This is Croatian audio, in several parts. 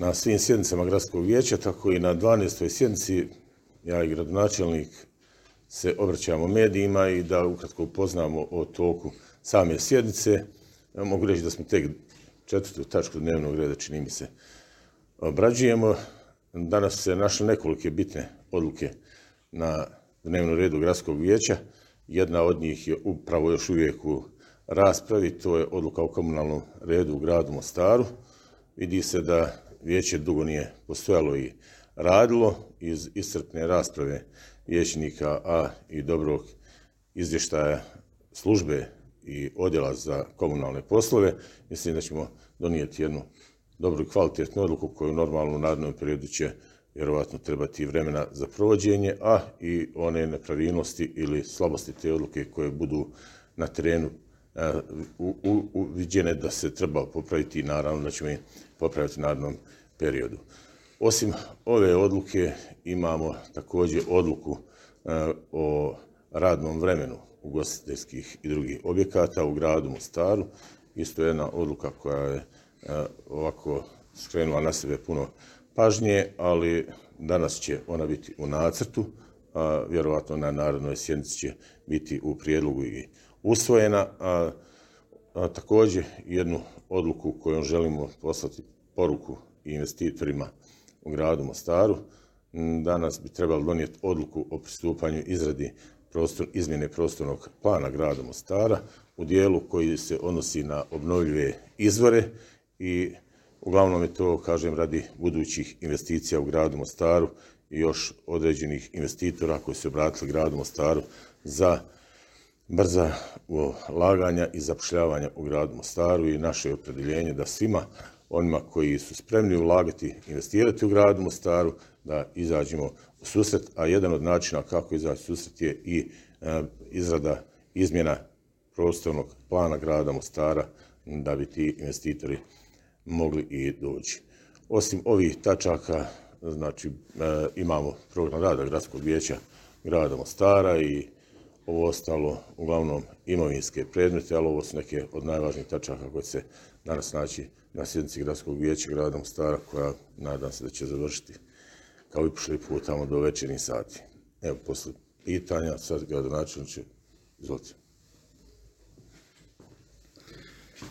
na svim sjednicama gradskog vijeća, tako i na 12. sjednici ja i gradonačelnik se obraćamo medijima i da ukratko upoznamo o toku same sjednice. Ja mogu reći da smo tek četvrtu tačku dnevnog reda, čini mi se, obrađujemo. Danas se našle nekolike bitne odluke na dnevnom redu gradskog vijeća. Jedna od njih je upravo još uvijek u raspravi, to je odluka o komunalnom redu u gradu Mostaru. Vidi se da vijeće dugo nije postojalo i radilo iz iscrpne rasprave vijećnika, a i dobrog izvještaja službe i odjela za komunalne poslove. Mislim da ćemo donijeti jednu dobru i kvalitetnu odluku koju normalno u narednom periodu će vjerovatno trebati vremena za provođenje, a i one nepravilnosti ili slabosti te odluke koje budu na terenu e, uviđene da se treba popraviti i naravno da ćemo popraviti u periodu. Osim ove odluke imamo također odluku e, o radnom vremenu ugostiteljskih i drugih objekata u gradu Mostaru. Isto jedna odluka koja je e, ovako skrenula na sebe puno pažnje, ali danas će ona biti u nacrtu, a vjerovatno na narodnoj sjednici će biti u prijedlogu i usvojena. A, također jednu odluku kojom želimo poslati poruku investitorima u gradu Mostaru. Danas bi trebalo donijeti odluku o pristupanju izradi prostor, izmjene prostornog plana grada Mostara u dijelu koji se odnosi na obnovljive izvore i uglavnom je to, kažem, radi budućih investicija u gradu Mostaru i još određenih investitora koji su obratili gradu Mostaru za brza laganja i zapošljavanja u gradu Mostaru i naše opredeljenje da svima onima koji su spremni ulagati, investirati u gradu Mostaru, da izađemo u susret, a jedan od načina kako izaći u susret je i e, izrada izmjena prostornog plana grada Mostara da bi ti investitori mogli i doći. Osim ovih tačaka, znači e, imamo program rada gradskog vijeća grada Mostara i ovo ostalo uglavnom imovinske predmete, ali ovo su neke od najvažnijih tačaka koje se danas naći na sjednici gradskog vijeća grada Mostara koja nadam se da će završiti kao i pošli put tamo do večernih sati. Evo, posle pitanja, sad gradonačelniče, izvolite.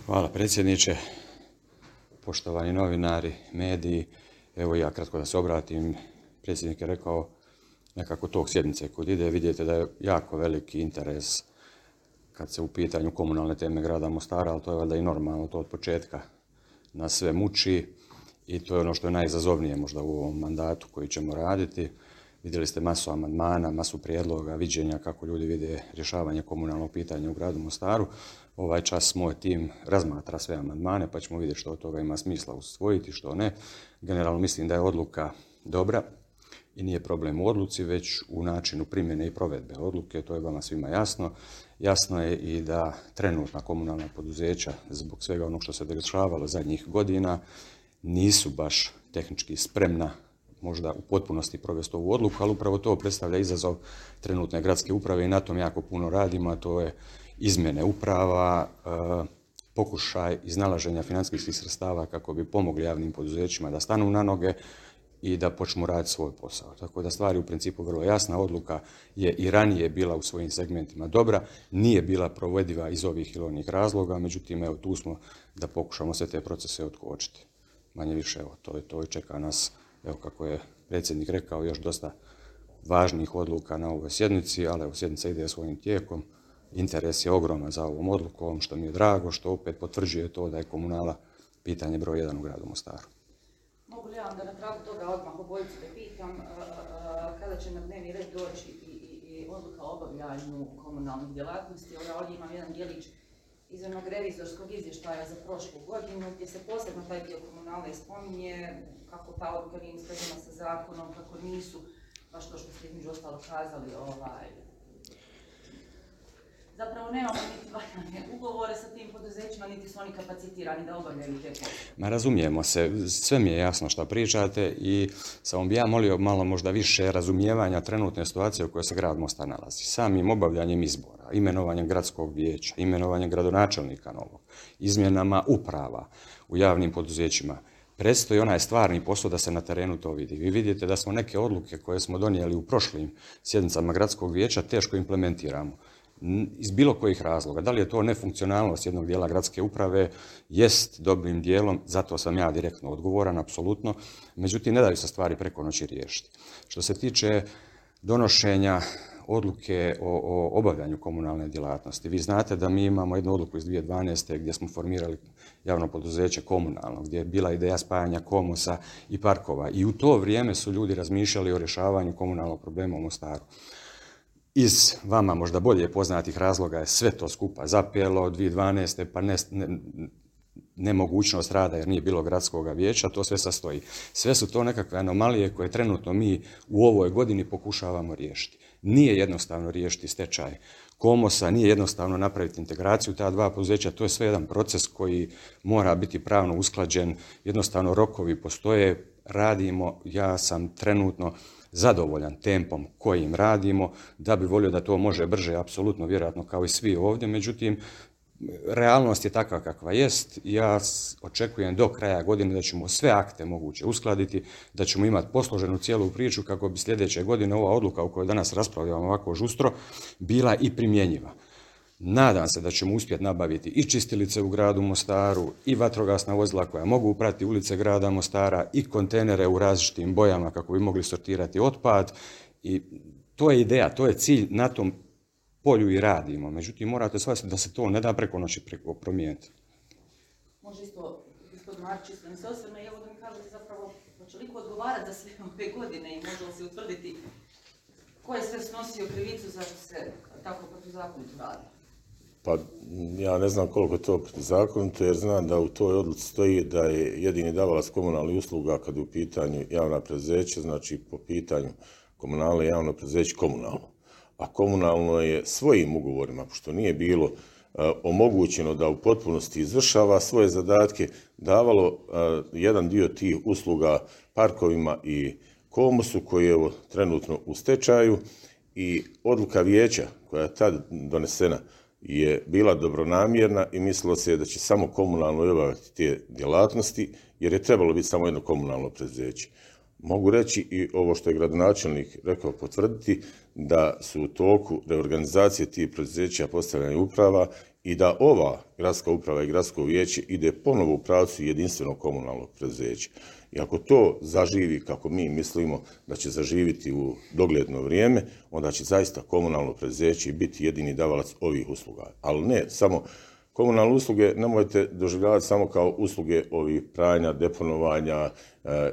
Hvala predsjedniče, poštovani novinari, mediji. Evo ja kratko da se obratim. Predsjednik je rekao nekako tog sjednice kod ide, vidite da je jako veliki interes kad se u pitanju komunalne teme grada Mostara, ali to je valjda i normalno, to od početka nas sve muči i to je ono što je najizazovnije možda u ovom mandatu koji ćemo raditi. Vidjeli ste masu amandmana, masu prijedloga, viđenja kako ljudi vide rješavanje komunalnog pitanja u gradu Mostaru. Ovaj čas moj tim razmatra sve amandmane pa ćemo vidjeti što od toga ima smisla usvojiti, što ne. Generalno mislim da je odluka dobra i nije problem u odluci, već u načinu primjene i provedbe odluke, to je vama svima jasno. Jasno je i da trenutna komunalna poduzeća, zbog svega onog što se dešavalo zadnjih godina, nisu baš tehnički spremna možda u potpunosti provesti ovu odluku, ali upravo to predstavlja izazov trenutne gradske uprave i na tom jako puno radimo, a to je izmjene uprava, e, pokušaj iznalaženja financijskih sredstava kako bi pomogli javnim poduzećima da stanu na noge, i da počnu raditi svoj posao. Tako da stvari u principu vrlo jasna. Odluka je i ranije bila u svojim segmentima dobra, nije bila provediva iz ovih ili onih razloga, međutim evo tu smo da pokušamo sve te procese otkočiti. Manje više evo to je to i čeka nas, evo kako je predsjednik rekao, još dosta važnih odluka na ovoj sjednici, ali evo sjednica ide svojim tijekom. Interes je ogroman za ovom odlukom, što mi je drago, što opet potvrđuje to da je komunala pitanje broj jedan u gradu Mostaru. Mogu li ja onda na tragu toga odmah obojicu da pitam e, e, kada će na dnevni red doći i, i, odluka o obavljanju komunalnih djelatnosti. Ja ovdje imam jedan dijelić izvornog revizorskog izvještaja za prošlu godinu gdje se posebno taj dio komunalne spominje, kako ta odluka nije sa zakonom, kako nisu, baš to što ste između ostalo kazali, ovaj, zapravo nemamo niti valjane ugovore sa tim poduzećima, niti su oni kapacitirani da obavljaju te poslove. Ma razumijemo se, sve mi je jasno što pričate i samo bi ja molio malo možda više razumijevanja trenutne situacije u kojoj se grad Mosta nalazi. Samim obavljanjem izbora, imenovanjem gradskog vijeća, imenovanjem gradonačelnika novog, izmjenama uprava u javnim poduzećima, predstoji onaj stvarni posao da se na terenu to vidi. Vi vidite da smo neke odluke koje smo donijeli u prošlim sjednicama gradskog vijeća teško implementiramo iz bilo kojih razloga. Da li je to nefunkcionalnost jednog dijela gradske uprave, jest dobrim dijelom, zato sam ja direktno odgovoran, apsolutno, međutim ne daju se stvari preko noći riješiti. Što se tiče donošenja odluke o, obavljanju komunalne djelatnosti. Vi znate da mi imamo jednu odluku iz 2012. gdje smo formirali javno poduzeće komunalno, gdje je bila ideja spajanja komosa i parkova. I u to vrijeme su ljudi razmišljali o rješavanju komunalnog problema u Mostaru. Iz vama možda bolje poznatih razloga je sve to skupa zapelo 2012. pa ne, nemogućnost rada jer nije bilo gradskog vijeća, to sve sastoji. Sve su to nekakve anomalije koje trenutno mi u ovoj godini pokušavamo riješiti. Nije jednostavno riješiti stečaj komosa, nije jednostavno napraviti integraciju ta dva poduzeća, to je sve jedan proces koji mora biti pravno usklađen, jednostavno rokovi postoje, radimo, ja sam trenutno zadovoljan tempom kojim radimo, da bi volio da to može brže, apsolutno vjerojatno kao i svi ovdje, međutim, realnost je takva kakva jest. Ja očekujem do kraja godine da ćemo sve akte moguće uskladiti, da ćemo imati posloženu cijelu priču kako bi sljedeće godine ova odluka u kojoj danas raspravljamo ovako žustro bila i primjenjiva. Nadam se da ćemo uspjeti nabaviti i čistilice u gradu Mostaru, i vatrogasna vozila koja mogu uprati ulice grada Mostara, i kontenere u različitim bojama kako bi mogli sortirati otpad. I to je ideja, to je cilj, na tom polju i radimo. Međutim, morate shvatiti da se to ne da preko noći preko promijeniti. Može isto, gospodin Marić, isto mi se osvrme, evo da mi kažete zapravo, hoće li odgovarati za sve ove godine i može li se utvrditi ko je sve snosio krivicu zašto se tako protuzakonito radi? Pa ja ne znam koliko je to protuzakonito jer znam da u toj odluci stoji da je jedini davalac komunalnih usluga kad je u pitanju javna prezeća, znači po pitanju komunalne javno prezeće komunalno. A komunalno je svojim ugovorima, pošto nije bilo e, omogućeno da u potpunosti izvršava svoje zadatke, davalo e, jedan dio tih usluga parkovima i komosu koji je trenutno u stečaju i odluka vijeća koja je tad donesena je bila dobronamjerna i mislilo se da će samo komunalno obavljati te djelatnosti jer je trebalo biti samo jedno komunalno preduzeće. Mogu reći i ovo što je gradonačelnik rekao potvrditi, da su u toku reorganizacije tih preduzeća postavljanja uprava i da ova gradska uprava i gradsko vijeće ide ponovo u pravcu jedinstvenog komunalnog preduzeća. I ako to zaživi kako mi mislimo da će zaživiti u dogledno vrijeme, onda će zaista komunalno preduzeće biti jedini davalac ovih usluga. Ali ne samo Komunalne usluge nemojte doživljavati samo kao usluge ovih pranja, deponovanja e,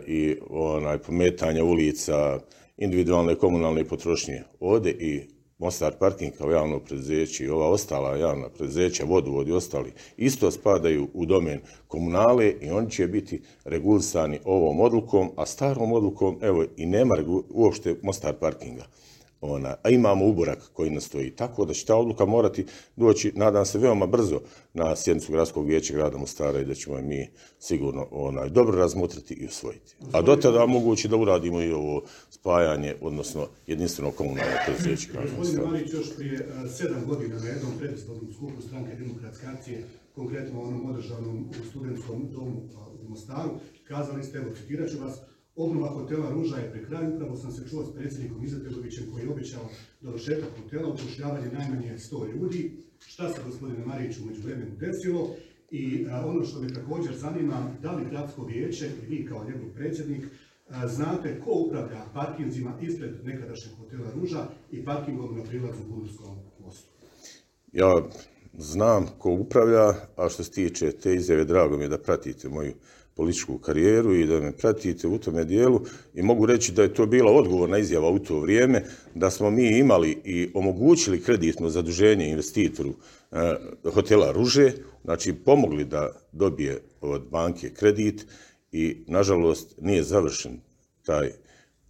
i onaj, pometanja ulica, individualne komunalne potrošnje. Ovdje i Mostar Parking kao javno preduzeće i ova ostala javna preduzeća, vodovod i ostali, isto spadaju u domen komunale i oni će biti regulisani ovom odlukom, a starom odlukom, evo, i nema uopšte Mostar Parkinga ona, a imamo uborak koji nas stoji. Tako da će ta odluka morati doći, nadam se, veoma brzo na sjednicu gradskog vijeća grada Mostara i da ćemo mi sigurno onaj, dobro razmotriti i usvojiti. A do tada mogući da uradimo i ovo spajanje, odnosno jedinstveno komunalno predsjeće grada Mostara. Gospodin Marić, još prije e, sedam godina na jednom predizbornom skupu stranke demokratske akcije, konkretno onom održanom u studentskom domu u Mostaru, kazali ste, evo citirat ću vas, Obnova hotela Ruža je pri kraju, upravo sam se čuo s predsjednikom Izatelovićem koji je obećao dovršetak hotela, upošljavanje najmanje 100 ljudi. Šta se gospodine Mariću među vremenu desilo? I ono što me također zanima, da li gradsko vijeće i vi kao njegov predsjednik znate ko upravlja parkinzima ispred nekadašnjeg hotela Ruža i parkingom na prilazu Budurskom mostu? Ja znam ko upravlja, a što se tiče te izjave, drago mi je da pratite moju političku karijeru i da me pratite u tome dijelu i mogu reći da je to bila odgovorna izjava u to vrijeme, da smo mi imali i omogućili kreditno zaduženje investitoru e, hotela Ruže, znači pomogli da dobije od banke kredit i nažalost nije završen taj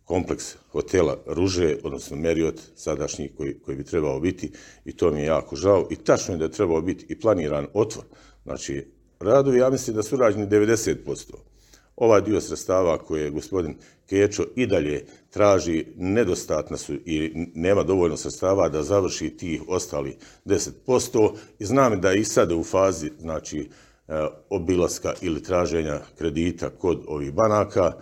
kompleks hotela Ruže, odnosno Meriot, sadašnji koji, koji bi trebao biti i to mi je jako žao i tačno je da je trebao biti i planiran otvor, znači radovi, ja mislim da su urađeni 90%. Ovaj dio sredstava koje je gospodin Kečo i dalje traži nedostatna su i nema dovoljno sredstava da završi tih ostali 10%. I znam da je i sada u fazi znači, obilaska ili traženja kredita kod ovih banaka.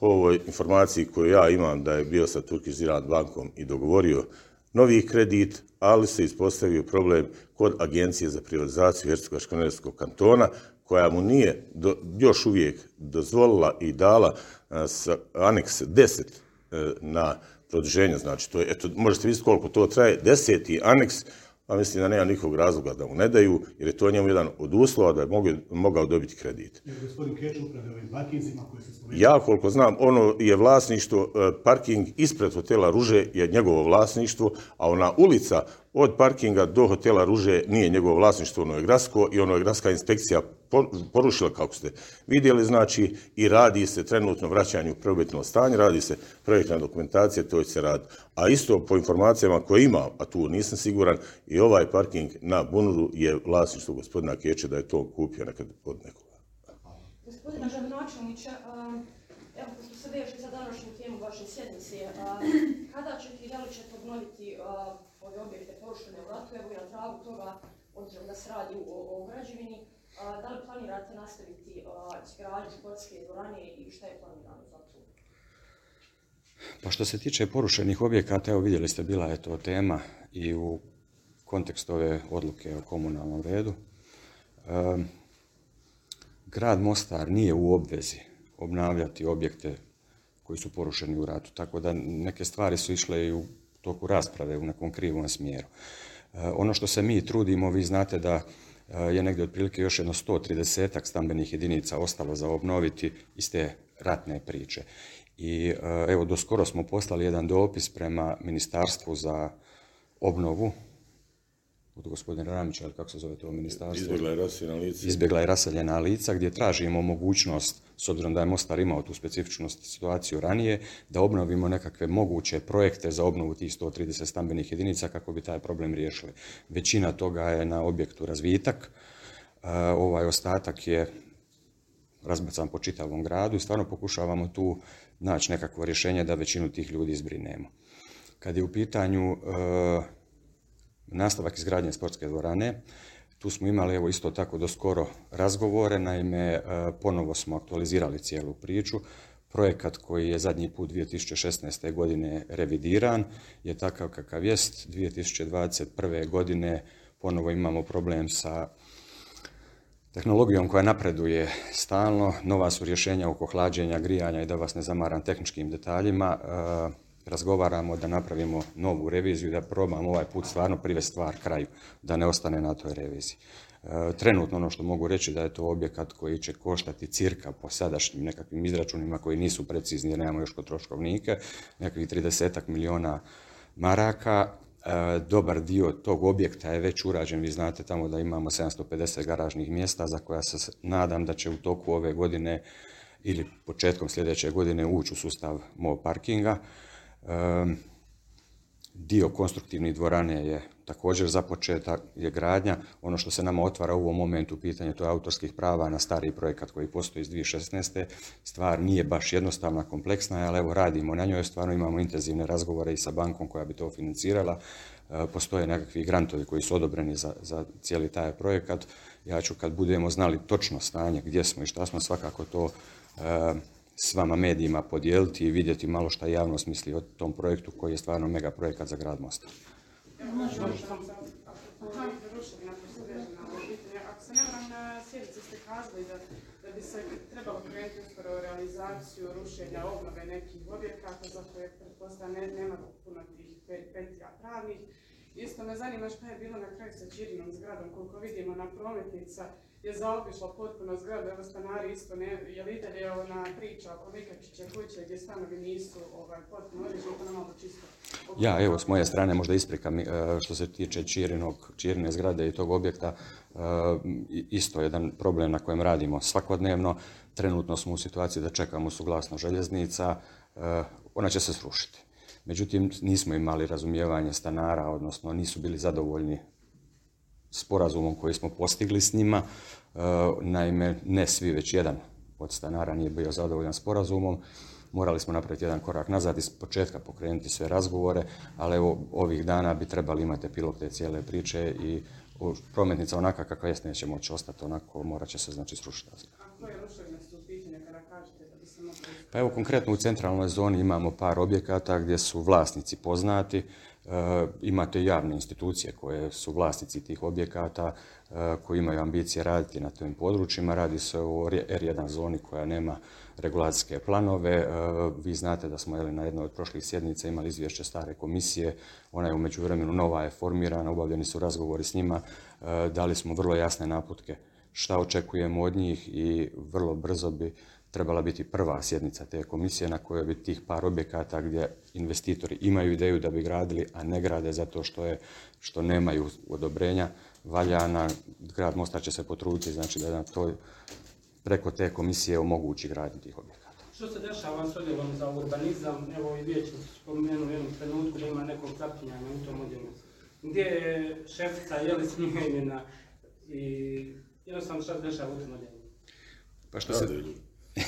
Po ovoj informaciji koju ja imam da je bio sa Turkish bankom i dogovorio novi kredit, ali se ispostavio problem kod Agencije za privatizaciju Hercegovačko-Neretskog kantona, koja mu nije još uvijek dozvolila i dala sa aneks 10 e, na produženje, znači to je, eto, možete vidjeti koliko to traje, deseti aneks, a mislim da nema nikog razloga da mu ne daju, jer je to njemu jedan od uslova da je mogao dobiti kredit. Ja koliko znam, ono je vlasništvo, e, parking ispred hotela Ruže je njegovo vlasništvo, a ona ulica od parkinga do hotela Ruže nije njegovo vlasništvo, ono je gradsko i ono je gradska inspekcija porušila kako ste vidjeli, znači i radi se trenutno vraćanju prvobitnog stanja, radi se projektna dokumentacija, to će se radi. A isto po informacijama koje ima, a tu nisam siguran, i ovaj parking na Bunuru je vlasništvo gospodina Keče da je to kupio nekad od nekoga. Gospodina Žavnočanića, evo pošto se veže za današnju temu vaše sjednice, kada ćete i da li ćete obnoviti ove objekte porušene u ratu, evo ja tragu toga, obzirom da se radi o građevini, da li planirate nastaviti izgradnju sportske dvorane i šta je planirano za to? Pa što se tiče porušenih objekata, evo vidjeli ste, bila je to tema i u kontekstu ove odluke o komunalnom redu. grad Mostar nije u obvezi obnavljati objekte koji su porušeni u ratu, tako da neke stvari su išle i u toku rasprave u nekom krivom smjeru. ono što se mi trudimo, vi znate da je negdje otprilike još jedno 130 stambenih jedinica ostalo za obnoviti iz te ratne priče. I eh, evo, do skoro smo poslali jedan dopis prema Ministarstvu za obnovu od gospodina Ramića, ili kako se zove to ministarstvo? Izbjegla je raseljena lica. Izbjegla je raseljena lica, gdje tražimo mogućnost, s obzirom da je Mostar imao tu specifičnu situaciju ranije, da obnovimo nekakve moguće projekte za obnovu tih 130 stambenih jedinica kako bi taj problem riješili. Većina toga je na objektu razvitak, ovaj ostatak je razbacan po čitavom gradu i stvarno pokušavamo tu naći nekakvo rješenje da većinu tih ljudi zbrinemo. Kad je u pitanju nastavak izgradnje sportske dvorane. Tu smo imali evo isto tako do skoro razgovore, naime e, ponovo smo aktualizirali cijelu priču. Projekat koji je zadnji put 2016. godine revidiran je takav kakav jest. 2021. godine ponovo imamo problem sa tehnologijom koja napreduje stalno. Nova su rješenja oko hlađenja, grijanja i da vas ne zamaram tehničkim detaljima. Razgovaramo da napravimo novu reviziju, da probamo ovaj put stvarno privesti stvar kraju, da ne ostane na toj reviziji. E, trenutno ono što mogu reći da je to objekat koji će koštati cirka po sadašnjim nekakvim izračunima koji nisu precizni jer nemamo još kod troškovnike, nekakvih 30 milijuna maraka. E, dobar dio tog objekta je već urađen, vi znate tamo da imamo 750 garažnih mjesta za koja se nadam da će u toku ove godine ili početkom sljedeće godine ući u sustav MOV parkinga. Dio konstruktivnih dvorane je također započeta, je gradnja. Ono što se nama otvara u ovom momentu pitanje to je autorskih prava na stari projekat koji postoji iz 2016. Stvar nije baš jednostavna, kompleksna, ali evo radimo na njoj, stvarno imamo intenzivne razgovore i sa bankom koja bi to financirala. E, postoje nekakvi grantovi koji su odobreni za, za cijeli taj projekat. Ja ću kad budemo znali točno stanje gdje smo i šta smo, svakako to s vama medijima podijeliti i vidjeti malo šta javnost misli o tom projektu koji je stvarno mega projekat za grad Mosta. Ako se ne varam, na sjednici ste kazali da, bi se trebalo krenuti uskoro u realizaciju rušenja obnove nekih objekata za koje pretpostavljam nema puno tih petlja pravnih. Isto me zanima šta je bilo na kraju sa Čirinom zgradom, koliko vidimo na prometnica, je zaobišla potpuno zgradu, evo stanari isto ne, je li je ona priča oko Vikačiće kuće gdje stanovi nisu ovaj, potpuno odlični, to malo čisto. Ja, evo, s moje strane možda isprika e, što se tiče Čirinog, Čirine zgrade i tog objekta, e, isto jedan problem na kojem radimo svakodnevno. Trenutno smo u situaciji da čekamo suglasno željeznica, e, ona će se srušiti. Međutim, nismo imali razumijevanje stanara, odnosno nisu bili zadovoljni sporazumom koji smo postigli s njima. E, naime, ne svi, već jedan od stanara nije bio zadovoljan sporazumom. Morali smo napraviti jedan korak nazad i s početka pokrenuti sve razgovore, ali evo ovih dana bi trebali imati epilog te cijele priče i prometnica onaka kakva jest neće moći ostati onako, morat će se znači srušiti. A koje ruševine su u pitanju kada kažete da bi se mogli... Pa evo konkretno u centralnoj zoni imamo par objekata gdje su vlasnici poznati, e, imate javne institucije koje su vlasnici tih objekata, e, koji imaju ambicije raditi na tim područjima. Radi se o R1 zoni koja nema regulacijske planove. E, Vi znate da smo jeli, na jednoj od prošlih sjednica imali izvješće stare komisije, ona je u međuvremenu nova je formirana, obavljeni su razgovori s njima, e, dali smo vrlo jasne naputke šta očekujemo od njih i vrlo brzo bi trebala biti prva sjednica te komisije na kojoj bi tih par objekata gdje investitori imaju ideju da bi gradili, a ne grade zato što, je, što nemaju odobrenja valjana. Grad Mostar će se potruditi znači, da na toj, preko te komisije omogući gradnju tih objekata. Što se dešava s odjelom za urbanizam? Evo i vijećnik spomenuo u jednom trenutku da ima nekog zapinjanja u tom odjelu. Gdje je šefica, je li smijenjena i jednostavno što se dešava u tom odjelu? Pa što se.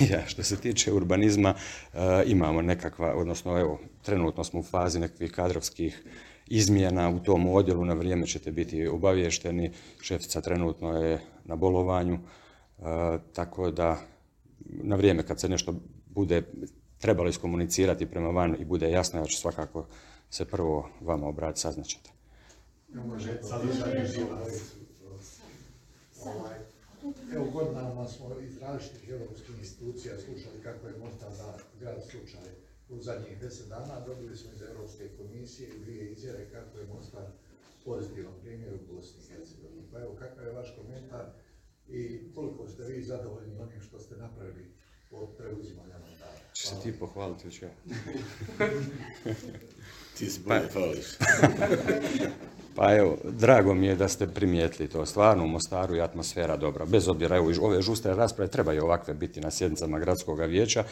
ja, što se tiče urbanizma, e, imamo nekakva, odnosno evo, trenutno smo u fazi nekakvih kadrovskih izmjena u tom odjelu, na vrijeme ćete biti obavješteni, šefica trenutno je na bolovanju, e, tako da na vrijeme kad se nešto bude trebalo iskomunicirati prema van i bude jasno, ja ću svakako se prvo vama obratiti, saznaćete. Evo godinama smo iz različitih europskih institucija slušali kako je Mostar za grad slučaj u zadnjih deset dana. Dobili smo iz Europske komisije i dvije izjave kako je Mostar pozitivan primjer u Bosni i Hercegovini. Pa evo, kakav je vaš komentar i koliko ste vi zadovoljni onim što ste napravili od preuzimanja mandata? Će se ti pohvaliti već ja. Ti se bolje. Pa evo, drago mi je da ste primijetili to. Stvarno u Mostaru je atmosfera dobra. Bez obzira, evo, i ove žustre rasprave trebaju ovakve biti na sjednicama gradskog vijeća.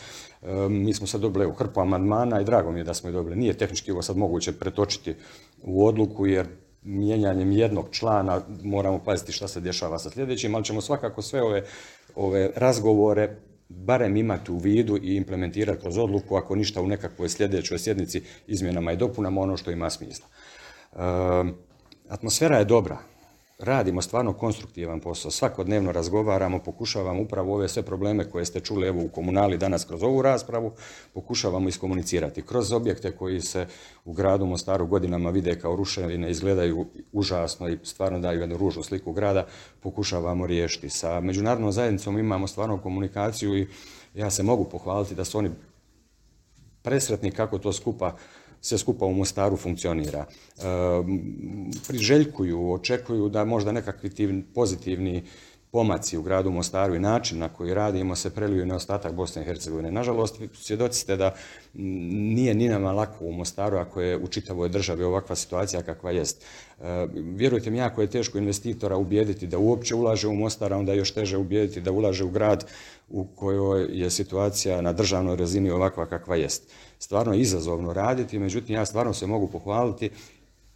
E, mi smo sad dobili evo, hrpu amandmana i drago mi je da smo ih dobili. Nije tehnički ovo sad moguće pretočiti u odluku jer mijenjanjem jednog člana moramo paziti šta se dešava sa sljedećim, ali ćemo svakako sve ove, ove razgovore barem imati u vidu i implementirati kroz odluku, ako ništa u nekakvoj sljedećoj sjednici izmjenama i dopunama ono što ima smisla. Um, atmosfera je dobra. Radimo stvarno konstruktivan posao. Svakodnevno razgovaramo, pokušavamo upravo ove sve probleme koje ste čuli evo u komunali danas kroz ovu raspravu, pokušavamo iskomunicirati. Kroz objekte koji se u gradu Mostaru godinama vide kao ruševine, izgledaju užasno i stvarno daju jednu ružnu sliku grada, pokušavamo riješiti. Sa međunarodnom zajednicom imamo stvarno komunikaciju i ja se mogu pohvaliti da su oni presretni kako to skupa sve skupa u Mostaru funkcionira. E, priželjkuju, očekuju da možda nekakvi ti pozitivni pomaci u gradu Mostaru i način na koji radimo se preliju na ostatak Bosne i Hercegovine. Nažalost, svjedoci ste da nije ni nama lako u Mostaru ako je u čitavoj državi ovakva situacija kakva jest. E, vjerujte mi, jako je teško investitora ubijediti da uopće ulaže u Mostar, a onda još teže ubijediti da ulaže u grad u kojoj je situacija na državnoj razini ovakva kakva jest. Stvarno je izazovno raditi, međutim ja stvarno se mogu pohvaliti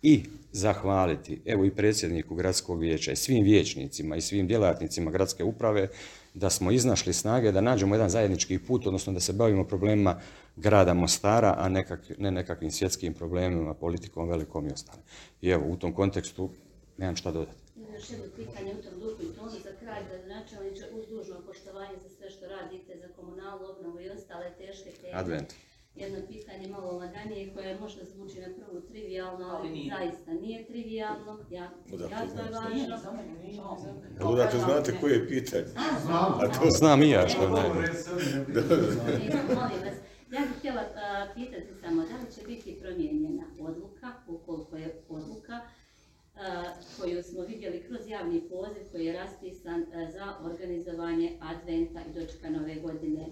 i zahvaliti evo i predsjedniku gradskog vijeća i svim vijećnicima i svim djelatnicima gradske uprave da smo iznašli snage da nađemo jedan zajednički put, odnosno da se bavimo problemima grada Mostara, a nekak, ne nekakvim svjetskim problemima, politikom velikom i ostalim. I evo, u tom kontekstu nemam šta dodati. Još jedno pitanje u tom duhu i tonu za kraj, da načelniče uz dužno poštovanje za sve što radite za komunalnu obnovu i ostale teške teme. Advent. Jedno pitanje malo laganije koje možda zvuči na prvu trivialno, ali, Ali nije. zaista nije trivialno. Ja, Odakle jako je važno. Ali odakle znate koje je pitanje? A to Znam i ja što je najbolje. E, molim vas, ja bih htjela pitati samo da li će biti promijenjena odluka, ukoliko je odluka, koju smo vidjeli kroz javni poziv koji je raspisan za organizovanje adventa i dočeka nove godine.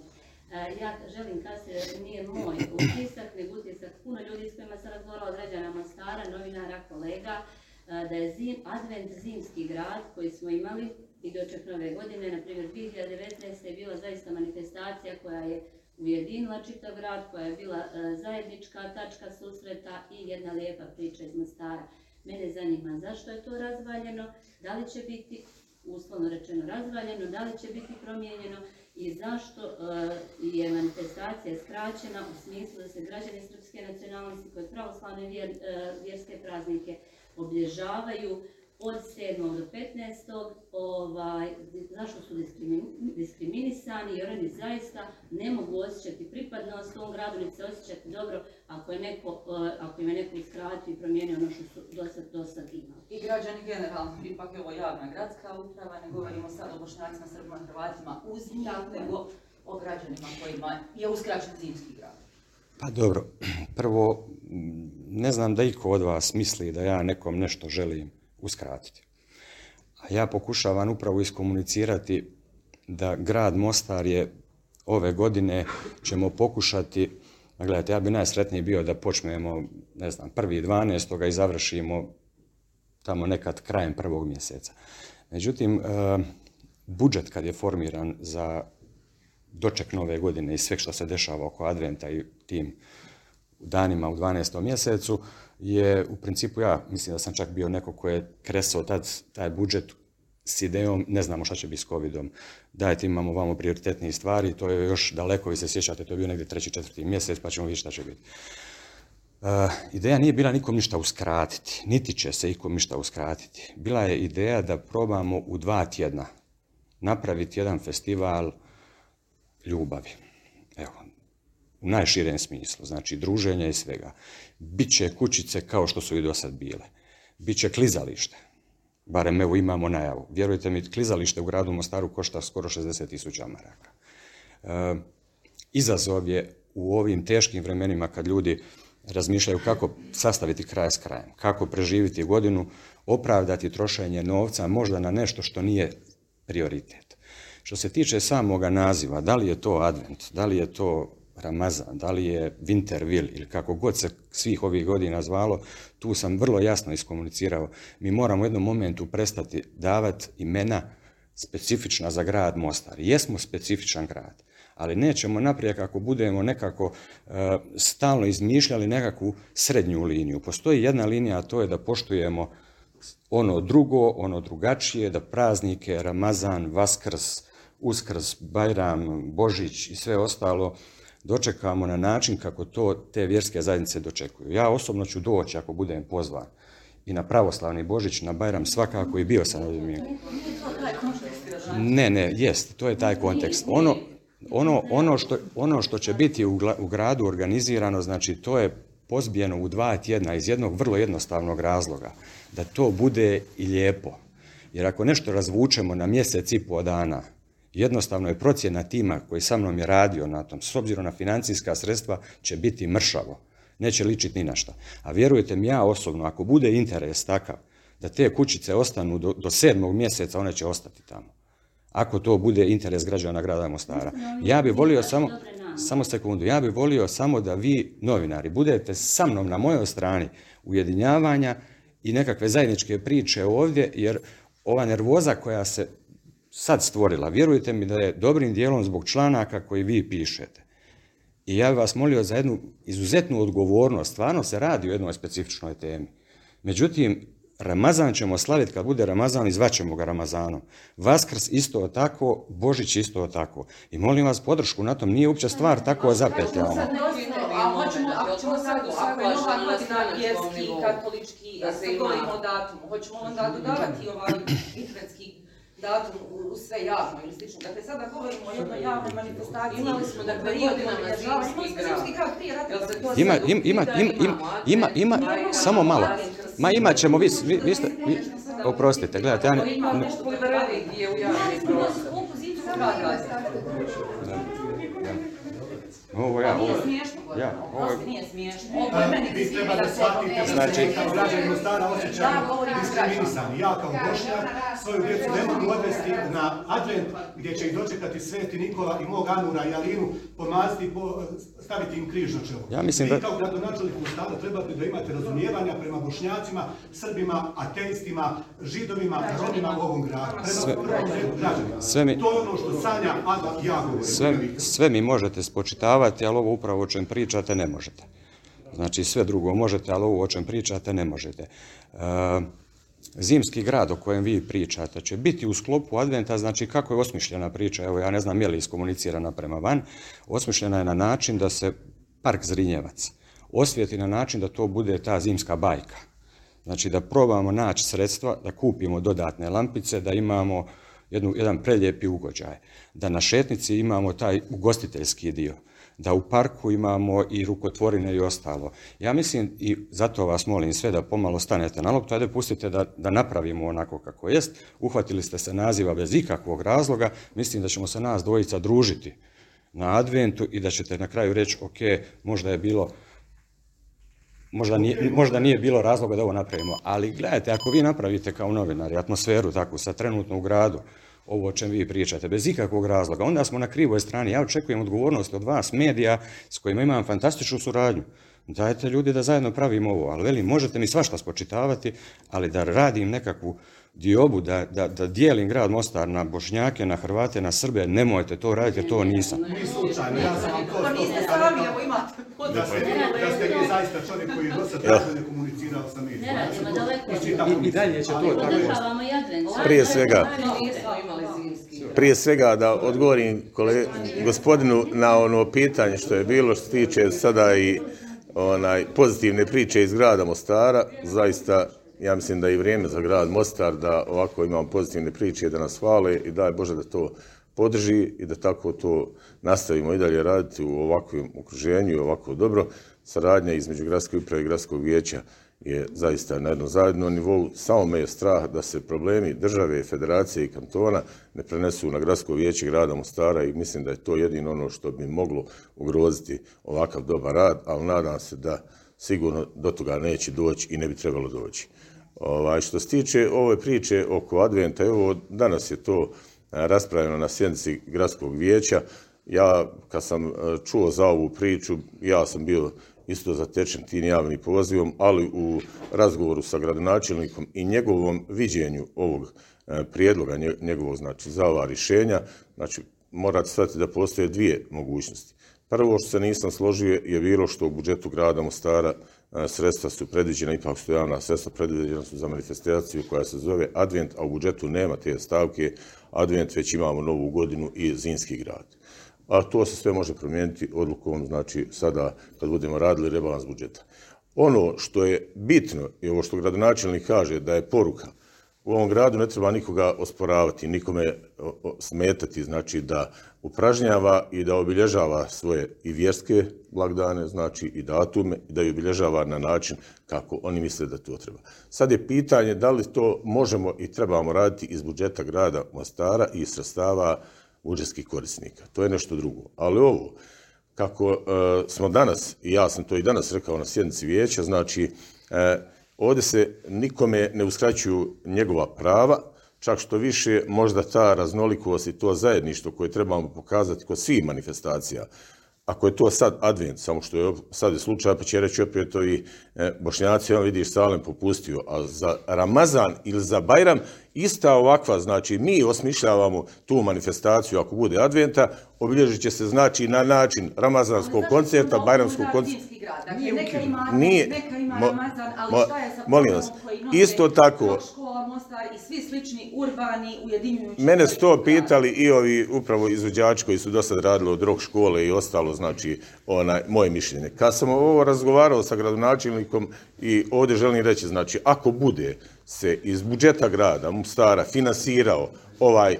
A, Ja želim kasnije, nije moj utisak, nego utisak puno ljudi s kojima sam razgovarala od Mostara, novinara, kolega, a, da je zim, advent zimski grad koji smo imali i doček nove godine, na primjer 2019. je bila zaista manifestacija koja je ujedinila čitav grad, koja je bila e, zajednička tačka susreta i jedna lijepa priča iz Mostara. Mene zanima zašto je to razvaljeno, da li će biti, uslovno rečeno razvaljeno, da li će biti promijenjeno i zašto e, je manifestacija skraćena u smislu da se građani srpske nacionalnosti koje pravoslavne e, vjerske praznike obilježavaju od 7. do 15. Ovaj, zašto su diskrimi- diskriminisani jer oni zaista ne mogu osjećati pripadnost tom gradu, niti se osjećati dobro ako je neko, eh, ako im je neko uskratio i promijenio ono što su do sad, do sad imali. I građani generalno, ipak je ovo javna gradska uprava, ne govorimo sad o bošnjacima, srbima, hrvatima uz njih, nego o građanima kojima je uskraćen zimski grad. Pa dobro, prvo, ne znam da iko od vas misli da ja nekom nešto želim uskratiti. A ja pokušavam upravo iskomunicirati da grad Mostar je ove godine ćemo pokušati, gledajte, ja bi najsretniji bio da počnemo, ne znam, prvi 12. i završimo tamo nekad krajem prvog mjeseca. Međutim, e, budžet kad je formiran za doček nove godine i sve što se dešava oko adventa i tim danima u 12. mjesecu je u principu ja mislim da sam čak bio neko ko je kresao tad taj budžet s idejom ne znamo šta će biti s covidom. Dajte imamo vamo prioritetnije stvari, to je još daleko, vi se sjećate, to je bio negdje treći, četvrti mjesec pa ćemo vidjeti šta će biti. Uh, ideja nije bila nikom ništa uskratiti, niti će se ikom ništa uskratiti. Bila je ideja da probamo u dva tjedna napraviti jedan festival ljubavi. Evo, u najširem smislu, znači druženja i svega. Biće kućice kao što su i do sad bile. Biće klizalište. Barem evo imamo najavu. Vjerujte mi, klizalište u gradu Mostaru košta skoro 60 tisuća maraka. E, izazov je u ovim teškim vremenima kad ljudi razmišljaju kako sastaviti kraj s krajem, kako preživiti godinu, opravdati trošenje novca možda na nešto što nije prioritet. Što se tiče samoga naziva, da li je to advent, da li je to Ramazan, da li je Winterville ili kako god se svih ovih godina zvalo, tu sam vrlo jasno iskomunicirao. Mi moramo u jednom momentu prestati davati imena specifična za grad Mostar. Jesmo specifičan grad, ali nećemo naprijed ako budemo nekako e, stalno izmišljali nekakvu srednju liniju. Postoji jedna linija, a to je da poštujemo ono drugo, ono drugačije, da praznike, Ramazan, Vaskrs, Uskrs, Bajram, Božić i sve ostalo dočekamo na način kako to te vjerske zajednice dočekuju. Ja osobno ću doći ako budem pozvan i na pravoslavni Božić, na Bajram svakako i bio sam ovdje. Ne, ne, jest, to je taj kontekst. Ono, ono, ono, što, ono što će biti u, u gradu organizirano, znači to je pozbijeno u dva tjedna iz jednog vrlo jednostavnog razloga, da to bude i lijepo. Jer ako nešto razvučemo na mjesec i pol dana, jednostavno je procjena tima koji sa mnom je radio na tom, s obzirom na financijska sredstva, će biti mršavo. Neće ličiti ni na šta. A vjerujte mi, ja osobno, ako bude interes takav, da te kućice ostanu do, do sedmog mjeseca, one će ostati tamo. Ako to bude interes građana grada Mostara. Ja bi volio samo, samo sekundu, ja bi volio samo da vi, novinari, budete sa mnom na mojoj strani ujedinjavanja i nekakve zajedničke priče ovdje, jer ova nervoza koja se sad stvorila, vjerujte mi da je dobrim dijelom zbog članaka koji vi pišete. I ja bih vas molio za jednu izuzetnu odgovornost, stvarno se radi o jednoj specifičnoj temi. Međutim, Ramazan ćemo slaviti kad bude Ramazan i zvaćemo ga Ramazanom. Vaskrs isto tako, Božić isto tako. I molim vas podršku na tom, nije uopće stvar tako a hoćemo, ako ćemo sad, katolički, govorimo o datumu, hoćemo onda dodavati ovaj datum u, u sve javno ili slično. Dakle, sada govorimo o jednoj javnoj manifestaciji. Imali smo, dakle, godinama zimski Imali smo grad. zimski grad prije rata. Ima, ima, ima, ima, ima, samo malo. Ma imat ćemo, vi, vi, vi ste, vi, oprostite, gledajte, ja ne, Ima ne- nešto polivareni gdje u javni prostor. Ovo ja, ovo, Nije smiješno, ja, ovo je- nije smiješno. Ovo je meni Vi treba da shvatite da Znači- se kao građani Mostara Da, govorim diskriminisani. Ja kao Bošnjak svoju djecu ne mogu odvesti na advent gdje će ih dočekati Sveti Nikola i mog Anura i Alinu, pomaziti, po, staviti im križ na čelo. Ja mislim Vi da- kao gradonačelnik Mostara trebate da imate razumijevanja prema Bošnjacima, Srbima, ateistima, Židovima, Romima u ovom gradu. Prema Sve- prvom redu građanima. sve mi- To je ono što sanja Ada i ja govorim. sve, sve mi možete spočitavati, ali ovo upravo o čem pričate ne možete. Znači sve drugo možete, ali ovo o čem pričate ne možete. E, zimski grad o kojem vi pričate će biti u sklopu adventa, znači kako je osmišljena priča, evo ja ne znam je li iskomunicirana prema van, osmišljena je na način da se park Zrinjevac osvijeti na način da to bude ta zimska bajka. Znači da probamo naći sredstva, da kupimo dodatne lampice, da imamo jednu, jedan prelijepi ugođaj, da na šetnici imamo taj ugostiteljski dio, da u parku imamo i rukotvorine i ostalo. Ja mislim i zato vas molim sve da pomalo stanete na loptu, ajde pustite da, da napravimo onako kako jest. Uhvatili ste se naziva bez ikakvog razloga, mislim da ćemo se nas dvojica družiti na adventu i da ćete na kraju reći ok, možda je bilo Možda nije, možda nije bilo razloga da ovo napravimo, ali gledajte, ako vi napravite kao novinari atmosferu takvu sa trenutno u gradu, ovo o čem vi pričate, bez ikakvog razloga, onda smo na krivoj strani. Ja očekujem odgovornost od vas, medija, s kojima imam fantastičnu suradnju. Dajte ljudi da zajedno pravimo ovo, ali veli, možete mi svašta spočitavati, ali da radim nekakvu diobu, da, da, da dijelim grad Mostar na Bošnjake, na Hrvate, na Srbe, nemojte to raditi, jer to nisam. Ni slučajno, ja sam vam to Pa Da ste, da ste vi zaista čovjek koji je do sad najbolje komunicirao sa medijima. Ne radimo daleko. Iščitam I, dalje će to tako. Prije svega, prije svega da odgovorim kole, gospodinu na ono pitanje što je bilo što se tiče sada i onaj pozitivne priče iz grada Mostara, zaista ja mislim da je i vrijeme za grad Mostar da ovako imamo pozitivne priče da nas hvale i daj Bože da to podrži i da tako to nastavimo i dalje raditi u ovakvom okruženju i ovako dobro. Saradnja između gradske uprave i gradskog vijeća je zaista na jednom zajednom nivou. Samo me je strah da se problemi države, federacije i kantona ne prenesu na gradsko vijeće grada Mostara i mislim da je to jedino ono što bi moglo ugroziti ovakav dobar rad, ali nadam se da sigurno do toga neće doći i ne bi trebalo doći. Ovaj, što se tiče ove priče oko adventa, evo danas je to raspravljeno na sjednici gradskog vijeća. Ja, kad sam a, čuo za ovu priču, ja sam bio isto zatečen tim javnim pozivom, ali u razgovoru sa gradonačelnikom i njegovom viđenju ovog a, prijedloga, nje- njegovog, znači, za ova rješenja, znači, morate shvatiti da postoje dvije mogućnosti. Prvo što se nisam složio je bilo što u budžetu grada Mostara sredstva su predviđena, ipak su javna sredstva predviđena su za manifestaciju koja se zove Advent, a u budžetu nema te stavke. Advent već imamo novu godinu i zimski grad. A to se sve može promijeniti odlukom, znači sada kad budemo radili rebalans budžeta. Ono što je bitno i ovo što gradonačelnik kaže da je poruka u ovom gradu ne treba nikoga osporavati, nikome smetati, znači da upražnjava i da obilježava svoje i vjerske blagdane, znači i datume, da ih obilježava na način kako oni misle da to treba. Sad je pitanje da li to možemo i trebamo raditi iz budžeta grada Mostara i sredstava budžetskih korisnika. To je nešto drugo. Ali ovo, kako e, smo danas, i ja sam to i danas rekao na sjednici vijeća, znači e, ovdje se nikome ne uskraćuju njegova prava, čak što više možda ta raznolikost i to zajedništvo koje trebamo pokazati kod svih manifestacija, ako je to sad advent, samo što je sad je slučaj, pa će reći opet ovi e, bošnjaci, on vidiš Salem popustio, a za Ramazan ili za Bajram ista ovakva, znači mi osmišljavamo tu manifestaciju ako bude adventa, obilježit će se znači na način ramazanskog koncerta, bajramskog koncerta. Dakle, neka ima, Nije. neka ima Ramazan, ali mo- šta je sa molim vas, koji isto tako- I svi slični urbani ujedinjujući... Mene su to pitali i ovi upravo izvođači koji su do sad radili od rock škole i ostalo, znači, onaj, moje mišljenje. Kad sam ovo razgovarao sa gradonačelnikom i ovdje želim reći, znači, ako bude se iz budžeta grada Mostara finansirao ovaj e,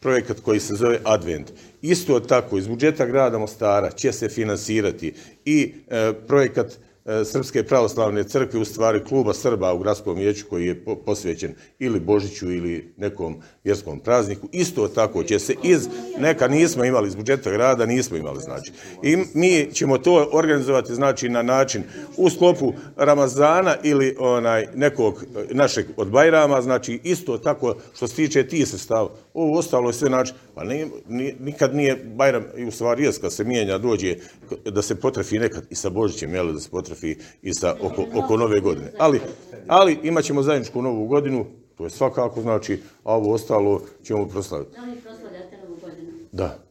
projekat koji se zove Advent, isto tako iz budžeta grada Mostara će se finansirati i e, projekat Srpske pravoslavne crkve, u stvari kluba Srba u gradskom vijeću koji je po- posvećen ili Božiću ili nekom vjerskom prazniku. Isto tako će se iz, neka nismo imali iz budžeta grada, nismo imali znači. I mi ćemo to organizovati znači na način u sklopu Ramazana ili onaj nekog e, našeg od Bajrama, znači isto tako što se tiče tih sredstava. Ovo ostalo je sve znači, pa ni, ni, nikad nije Bajram, i u stvari jest kad se mijenja, dođe da se potrefi nekad i sa Božićem, jel, da se potrefi i sa oko, oko nove godine. Ali, ali imat ćemo zajedničku novu godinu, to je svakako znači, a ovo ostalo ćemo proslaviti. Da li proslavljate novu godinu? Da.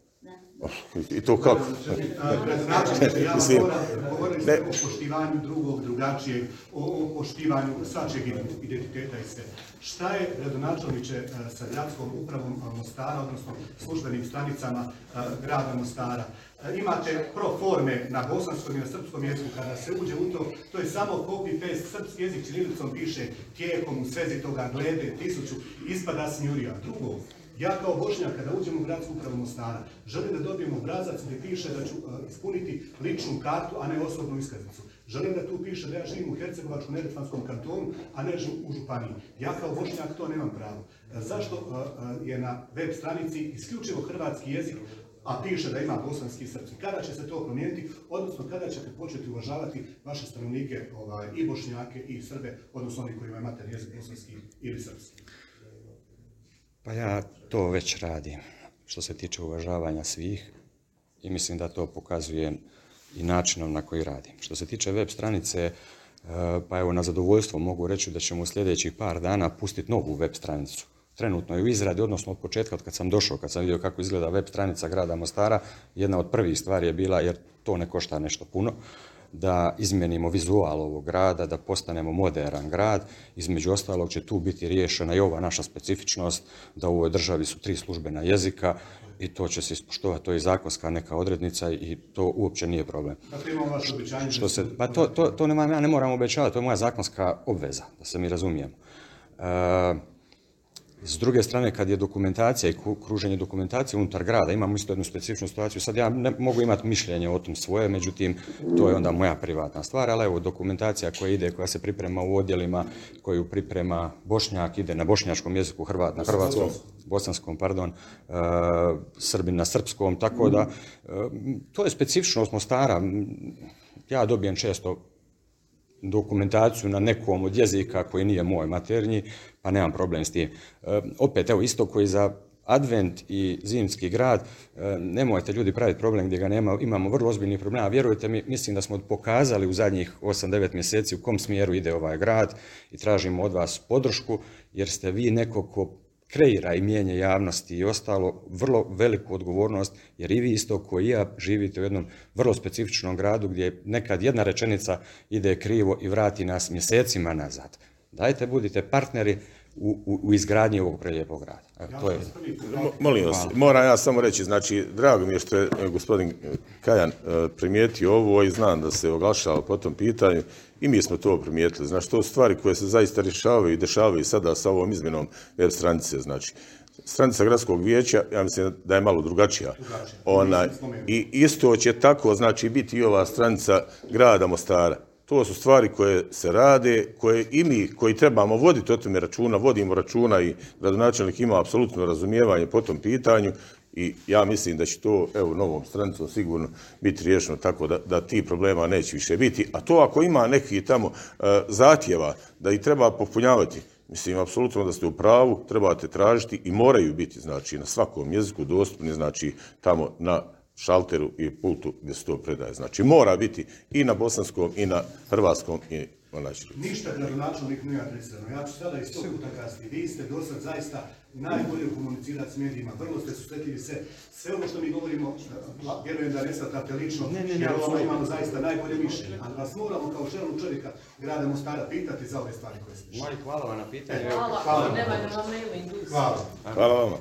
I to kako? Gradonačelniče, ja ste o poštivanju drugog, drugačijeg, o, poštivanju svačeg identiteta i sve. Šta je gradonačelniče e, sa gradskom upravom a, Mostara, odnosno službenim stanicama a, grada Mostara? E, Imate pro forme na bosanskom i na srpskom jeziku, kada se uđe u to, to je samo copy-paste, srpski jezik čirilicom piše tijekom, u svezi toga, glede, tisuću, ispada smjurija. Drugo, ja kao Bošnjak, kada uđem u gradsku upravu Mostara, želim da dobijem obrazac gdje piše da ću e, ispuniti ličnu kartu, a ne osobnu iskaznicu. Želim da tu piše da ja živim u Hercegovačkom neretvanskom kantonu, a ne u županiji. Ja kao Bošnjak to nemam pravo. E, Zašto e, je na web stranici isključivo hrvatski jezik, a piše da ima bosanski i srpski. Kada će se to promijeniti, odnosno kada ćete početi uvažavati vaše stanovnike, ovaj, i bošnjake i srbe, odnosno oni koji imaju materni jezik bosanski ili srpski? Pa ja to već radim što se tiče uvažavanja svih i mislim da to pokazujem i načinom na koji radim. Što se tiče web stranice, e, pa evo na zadovoljstvo mogu reći da ćemo u sljedećih par dana pustiti novu web stranicu. Trenutno je u izradi, odnosno od početka, od kad sam došao, kad sam vidio kako izgleda web stranica grada Mostara, jedna od prvih stvari je bila, jer to ne košta nešto puno, da izmijenimo vizual ovog grada, da postanemo modern grad. Između ostalog će tu biti riješena i ova naša specifičnost, da u ovoj državi su tri službena jezika i to će se ispoštovati, to je zakonska neka odrednica i to uopće nije problem. Dakle, imamo vaše obećanje. Što se, pa to, to, to nema, ja ne moram obećavati, to je moja zakonska obveza, da se mi razumijemo. E, s druge strane, kad je dokumentacija i kru- kruženje dokumentacije unutar grada, imamo isto jednu specifičnu situaciju. Sad ja ne mogu imati mišljenje o tom svoje, međutim, to je onda moja privatna stvar, ali evo, dokumentacija koja ide, koja se priprema u odjelima, koju priprema Bošnjak, ide na bošnjačkom jeziku, Hrvat na hrvatskom, bosanskom, pardon, Srbin na srpskom, tako da, e, to je specifičnost Mostara. Ja dobijem često dokumentaciju na nekom od jezika koji nije moj maternji, pa nemam problem s tim. E, opet, evo, isto koji za advent i zimski grad, e, nemojte ljudi praviti problem gdje ga nema, imamo vrlo ozbiljnih problema. Vjerujte mi, mislim da smo pokazali u zadnjih 8-9 mjeseci u kom smjeru ide ovaj grad i tražimo od vas podršku, jer ste vi neko ko kreira i mijenja javnosti i ostalo vrlo veliku odgovornost, jer i vi isto koji i ja živite u jednom vrlo specifičnom gradu gdje nekad jedna rečenica ide krivo i vrati nas mjesecima nazad. Dajte, budite partneri u, u, u izgradnji ovog prelijepog grada. Evo, to je... Mo- Molim vas, moram ja samo reći, znači, drago mi je što je e, gospodin e, Kajan e, primijetio ovo i znam da se oglašava po tom pitanju i mi smo to primijetili. Znači, to su stvari koje se zaista rješavaju i dešavaju sada sa ovom izmjenom web stranice, znači. Stranica gradskog vijeća, ja mislim da je malo drugačija. Ona, I isto će tako, znači, biti i ova stranica grada Mostara. To su stvari koje se rade, koje i mi koji trebamo voditi o tome računa, vodimo računa i gradonačelnik ima apsolutno razumijevanje po tom pitanju i ja mislim da će to, evo, novom stranicom sigurno biti riješeno tako da, da ti problema neće više biti. A to ako ima neki tamo e, zahtjeva da ih treba popunjavati, mislim, apsolutno da ste u pravu, trebate tražiti i moraju biti, znači, na svakom jeziku dostupni, znači, tamo na šalteru i pultu gdje se to predaje. Znači, mora biti i na bosanskom i na hrvatskom i Ništa gradonačelnik nije adresirano. Ja ću sada iz tog puta kasnije. Vi ste do sad zaista najbolje komunicirati s medijima. Vrlo ste susretljivi se. Sve ovo što mi govorimo, vjerujem da ne shvatate lično, Ne, ne, ne, jer ovo imamo zaista najbolje mišljenje. Ali vas moramo kao čelnog čovjeka grada Mostara pitati za ove stvari koje ste Moj, hvala vam na pitanju. Hvala, Hvala. industriju. Hvala. Hvala vama.